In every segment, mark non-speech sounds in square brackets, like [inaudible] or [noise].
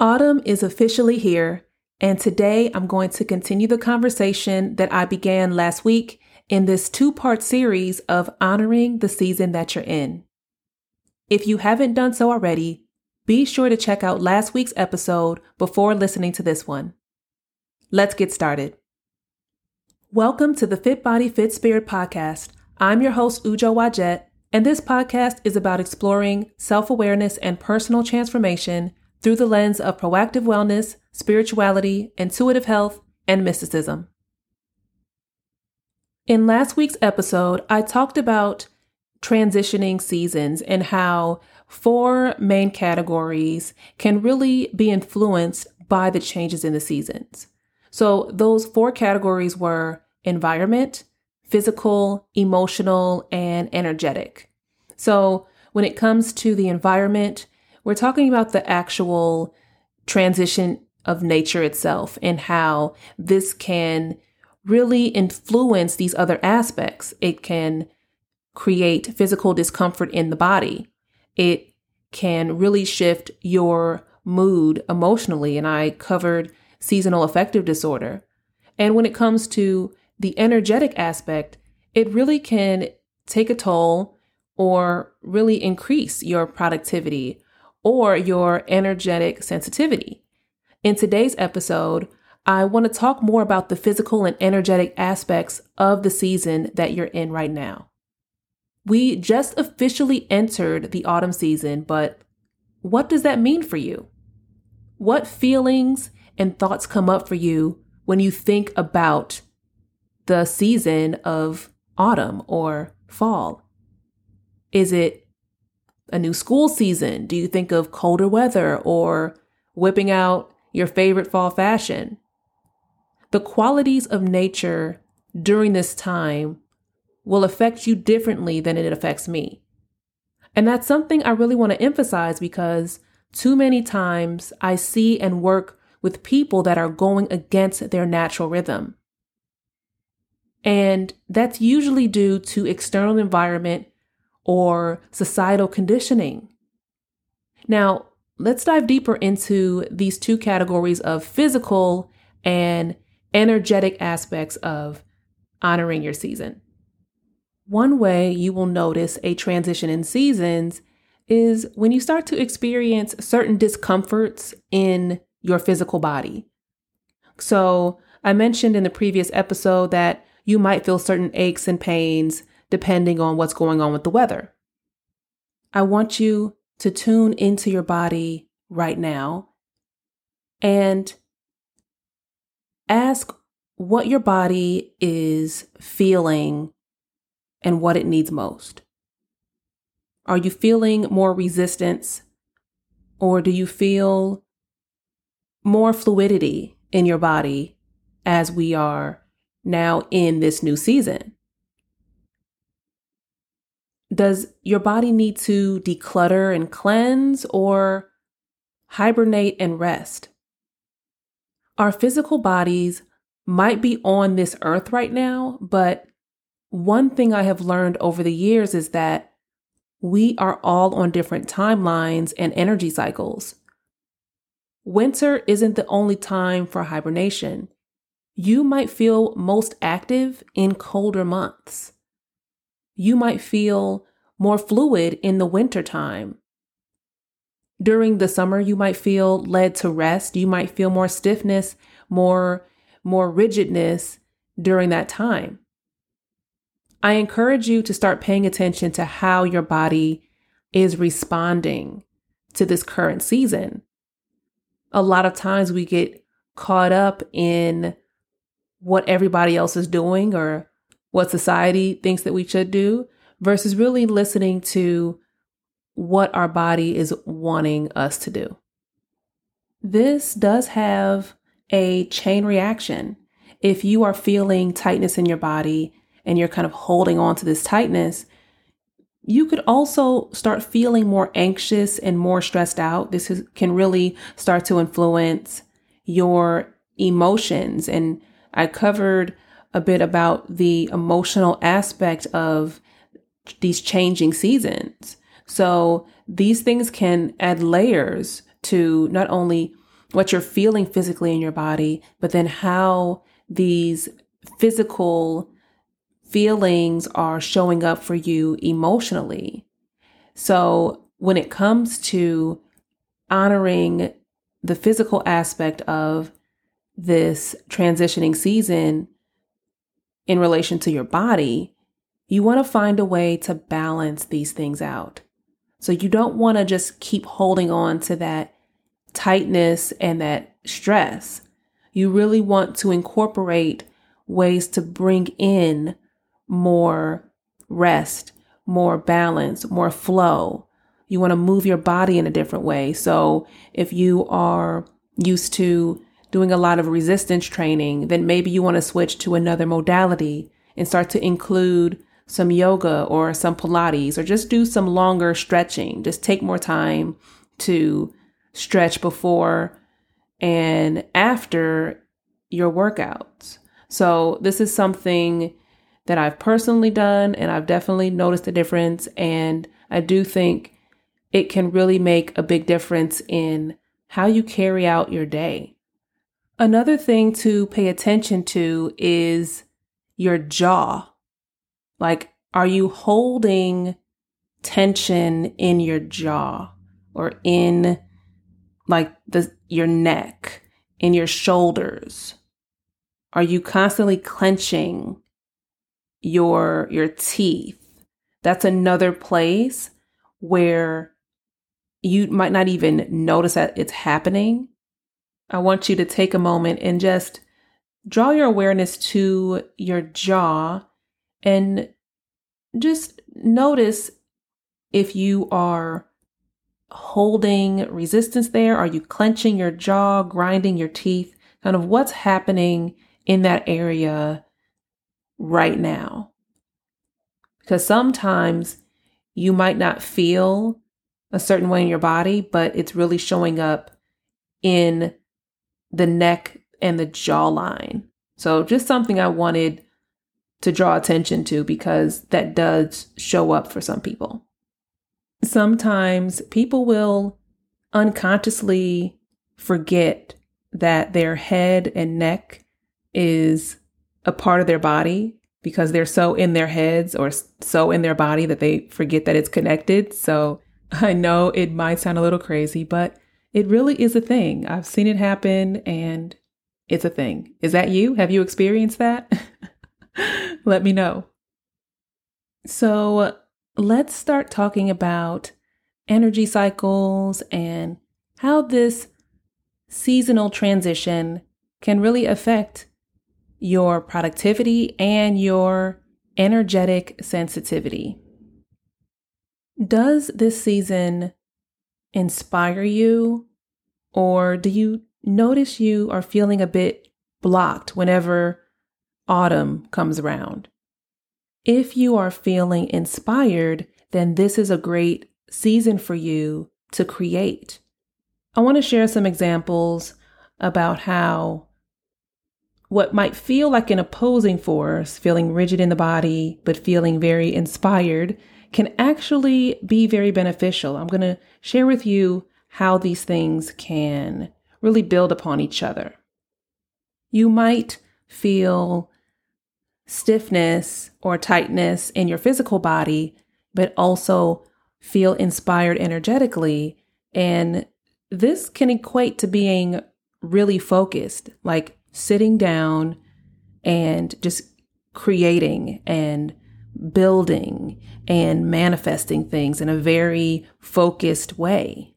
Autumn is officially here, and today I'm going to continue the conversation that I began last week in this two part series of honoring the season that you're in. If you haven't done so already, be sure to check out last week's episode before listening to this one. Let's get started. Welcome to the Fit Body, Fit Spirit podcast. I'm your host, Ujo Wajet, and this podcast is about exploring self awareness and personal transformation through the lens of proactive wellness, spirituality, intuitive health, and mysticism. In last week's episode, I talked about transitioning seasons and how four main categories can really be influenced by the changes in the seasons. So, those four categories were environment, physical, emotional, and energetic. So, when it comes to the environment, we're talking about the actual transition of nature itself and how this can really influence these other aspects. It can create physical discomfort in the body. It can really shift your mood emotionally. And I covered seasonal affective disorder. And when it comes to the energetic aspect, it really can take a toll or really increase your productivity or your energetic sensitivity. In today's episode, I want to talk more about the physical and energetic aspects of the season that you're in right now. We just officially entered the autumn season, but what does that mean for you? What feelings and thoughts come up for you when you think about the season of autumn or fall? Is it a new school season? Do you think of colder weather or whipping out your favorite fall fashion? The qualities of nature during this time will affect you differently than it affects me. And that's something I really want to emphasize because too many times I see and work with people that are going against their natural rhythm. And that's usually due to external environment or societal conditioning. Now, let's dive deeper into these two categories of physical and energetic aspects of honoring your season. One way you will notice a transition in seasons is when you start to experience certain discomforts in your physical body. So, I mentioned in the previous episode that you might feel certain aches and pains depending on what's going on with the weather. I want you to tune into your body right now and ask what your body is feeling and what it needs most. Are you feeling more resistance or do you feel more fluidity in your body as we are now in this new season? Does your body need to declutter and cleanse or hibernate and rest? Our physical bodies might be on this earth right now, but one thing I have learned over the years is that we are all on different timelines and energy cycles. Winter isn't the only time for hibernation. You might feel most active in colder months you might feel more fluid in the winter time. During the summer, you might feel led to rest. You might feel more stiffness, more, more rigidness during that time. I encourage you to start paying attention to how your body is responding to this current season. A lot of times we get caught up in what everybody else is doing or what society thinks that we should do versus really listening to what our body is wanting us to do. This does have a chain reaction. If you are feeling tightness in your body and you're kind of holding on to this tightness, you could also start feeling more anxious and more stressed out. This is, can really start to influence your emotions. And I covered a bit about the emotional aspect of these changing seasons. So these things can add layers to not only what you're feeling physically in your body, but then how these physical feelings are showing up for you emotionally. So when it comes to honoring the physical aspect of this transitioning season in relation to your body, you want to find a way to balance these things out. So you don't want to just keep holding on to that tightness and that stress. You really want to incorporate ways to bring in more rest, more balance, more flow. You want to move your body in a different way. So if you are used to doing a lot of resistance training, then maybe you want to switch to another modality and start to include some yoga or some Pilates or just do some longer stretching. Just take more time to stretch before and after your workouts. So, this is something that I've personally done and I've definitely noticed a difference. And I do think it can really make a big difference in how you carry out your day. Another thing to pay attention to is your jaw. Like, are you holding tension in your jaw or in like the your neck, in your shoulders? Are you constantly clenching your your teeth? That's another place where you might not even notice that it's happening. I want you to take a moment and just draw your awareness to your jaw and just notice if you are holding resistance there. Are you clenching your jaw, grinding your teeth? Kind of what's happening in that area right now. Because sometimes you might not feel a certain way in your body, but it's really showing up in the neck and the jawline. So, just something I wanted to draw attention to because that does show up for some people. Sometimes people will unconsciously forget that their head and neck is a part of their body because they're so in their heads or so in their body that they forget that it's connected. So I know it might sound a little crazy, but it really is a thing. I've seen it happen and it's a thing. Is that you? Have you experienced that? [laughs] Let me know. So let's start talking about energy cycles and how this seasonal transition can really affect your productivity and your energetic sensitivity. Does this season inspire you, or do you notice you are feeling a bit blocked whenever autumn comes around. If you are feeling inspired, then this is a great season for you to create. I want to share some examples about how what might feel like an opposing force, feeling rigid in the body, but feeling very inspired, can actually be very beneficial. I'm going to share with you how these things can really build upon each other. You might feel stiffness or tightness in your physical body, but also feel inspired energetically. And this can equate to being really focused, like sitting down and just creating and building and manifesting things in a very focused way.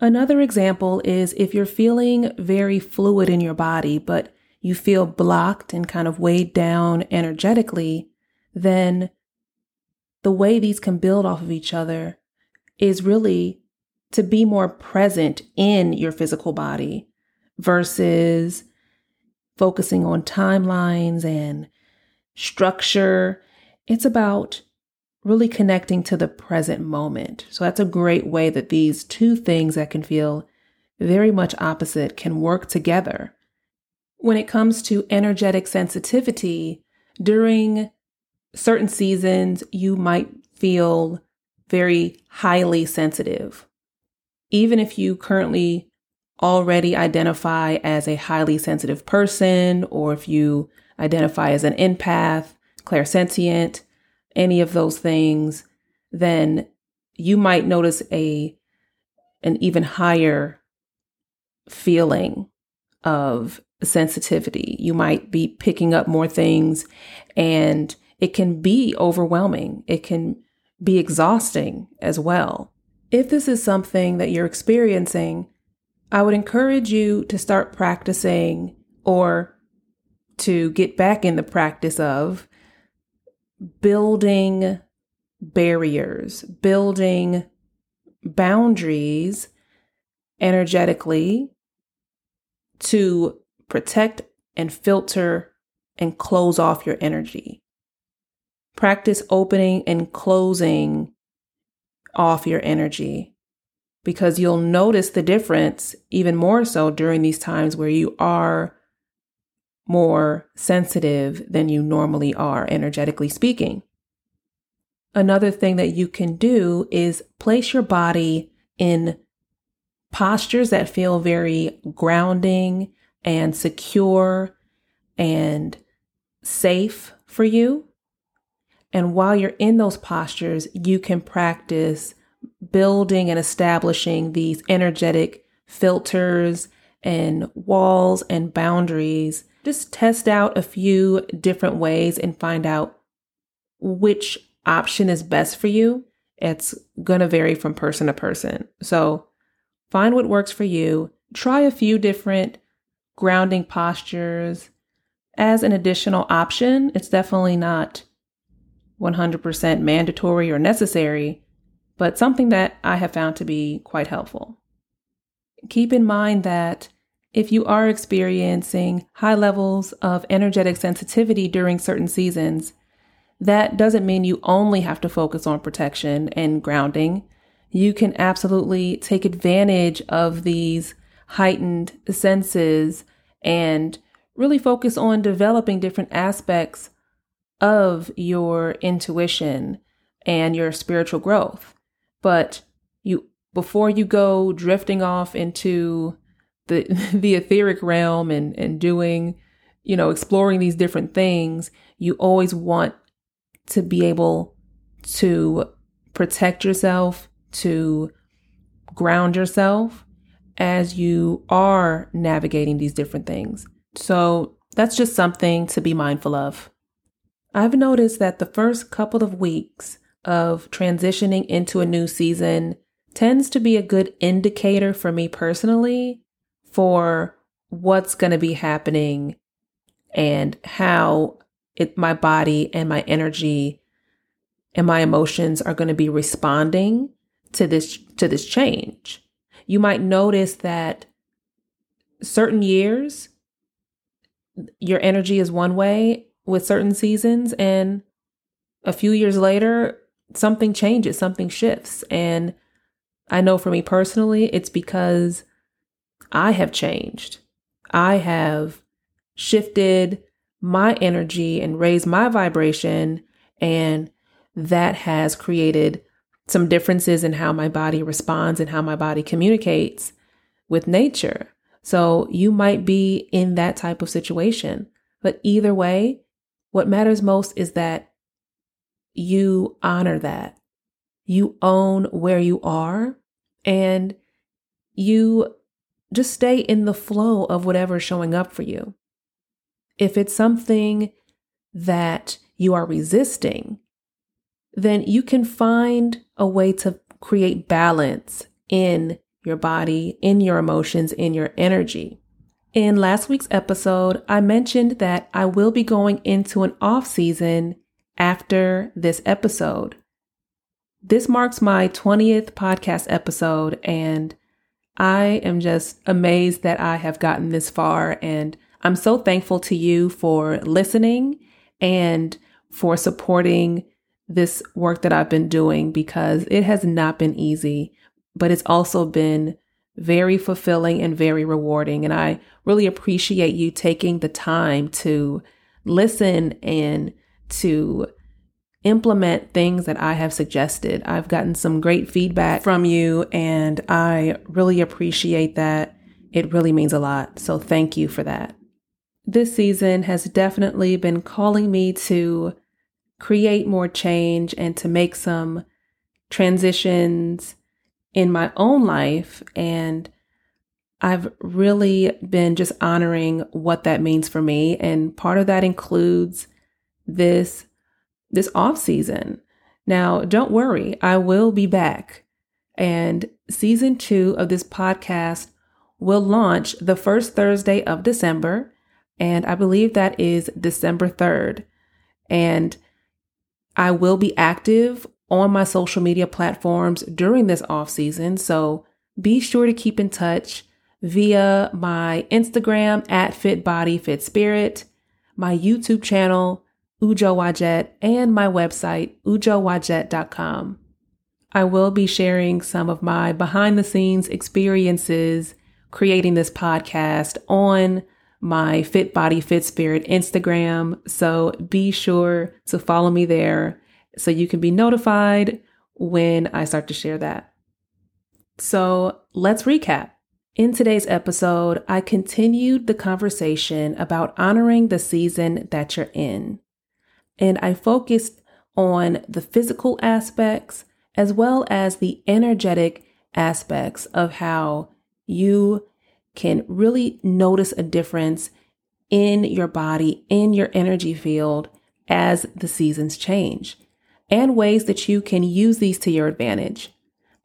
Another example is if you're feeling very fluid in your body, but you feel blocked and kind of weighed down energetically, then the way these can build off of each other is really to be more present in your physical body versus focusing on timelines and structure. It's about really connecting to the present moment. So that's a great way that these two things that can feel very much opposite can work together when it comes to energetic sensitivity, during certain seasons, you might feel very highly sensitive. Even if you currently already identify as a highly sensitive person, or if you identify as an empath, clairsentient, any of those things, then you might notice a an even higher feeling of sensitivity. You might be picking up more things and it can be overwhelming. It can be exhausting as well. If this is something that you're experiencing, I would encourage you to start practicing or to get back in the practice of building barriers, building boundaries energetically to protect and filter and close off your energy. Practice opening and closing off your energy because you'll notice the difference even more so during these times where you are more sensitive than you normally are, energetically speaking. Another thing that you can do is place your body in postures that feel very grounding and secure and safe for you. And while you're in those postures, you can practice building and establishing these energetic filters and walls and boundaries. Just test out a few different ways and find out which option is best for you. It's going to vary from person to person. So find what works for you. Try a few different grounding postures as an additional option. It's definitely not 100% mandatory or necessary, but something that I have found to be quite helpful. Keep in mind that if you are experiencing high levels of energetic sensitivity during certain seasons, that doesn't mean you only have to focus on protection and grounding. You can absolutely take advantage of these heightened senses and really focus on developing different aspects of your intuition and your spiritual growth. But you before you go drifting off into the [laughs] the etheric realm and and doing, you know, exploring these different things, you always want to be able to protect yourself, to ground yourself as you are navigating these different things. So that's just something to be mindful of. I've noticed that the first couple of weeks of transitioning into a new season tends to be a good indicator for me personally for what's going to be happening and how it, my body and my energy and my emotions are going to be responding to this to this change. You might notice that certain years your energy is one way with certain seasons and a few years later something changes, something shifts and I know for me personally it's because I have changed. I have shifted my energy and raised my vibration. And that has created some differences in how my body responds and how my body communicates with nature. So you might be in that type of situation. But either way, what matters most is that you honor that. You own where you are and you just stay in the flow of whatever's showing up for you. If it's something that you are resisting, then you can find a way to create balance in your body, in your emotions, in your energy. In last week's episode, I mentioned that I will be going into an off season after this episode. This marks my 20th podcast episode, and I am just amazed that I have gotten this far and I'm so thankful to you for listening and for supporting this work that I've been doing because it has not been easy, but it's also been very fulfilling and very rewarding. And I really appreciate you taking the time to listen and to implement things that I have suggested. I've gotten some great feedback from you, and I really appreciate that. it really means a lot. So thank you for that. This season has definitely been calling me to create more change and to make some transitions in my own life. And I've really been just honoring what that means for me. And part of that includes this, this off season. Now, don't worry, I will be back. And season two of this podcast will launch the first Thursday of December. And I believe that is December 3rd. And I will be active on my social media platforms during this off season. So be sure to keep in touch via my Instagram at Fit Body Fit Spirit, my YouTube channel, Ujo Wajet, and my website, ujowajet.com. I will be sharing some of my behind the scenes experiences creating this podcast on my Fit Body Fit Spirit Instagram. So be sure to follow me there so you can be notified when I start to share that. So let's recap. In today's episode, I continued the conversation about honoring the season that you're in. And I focused on the physical aspects as well as the energetic aspects of how you can really notice a difference in your body, in your energy field as the seasons change, and ways that you can use these to your advantage.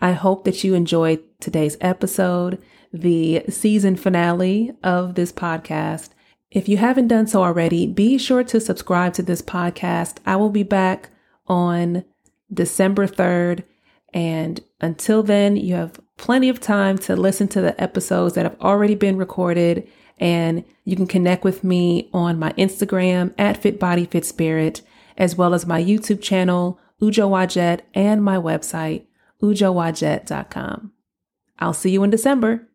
I hope that you enjoyed today's episode the season finale of this podcast. If you haven't done so already, be sure to subscribe to this podcast. I will be back on December 3rd. And until then, you have plenty of time to listen to the episodes that have already been recorded. And you can connect with me on my Instagram at Fit Body Fit Spirit, as well as my YouTube channel, Ujo Wajet, and my website, ujowajet.com. I'll see you in December.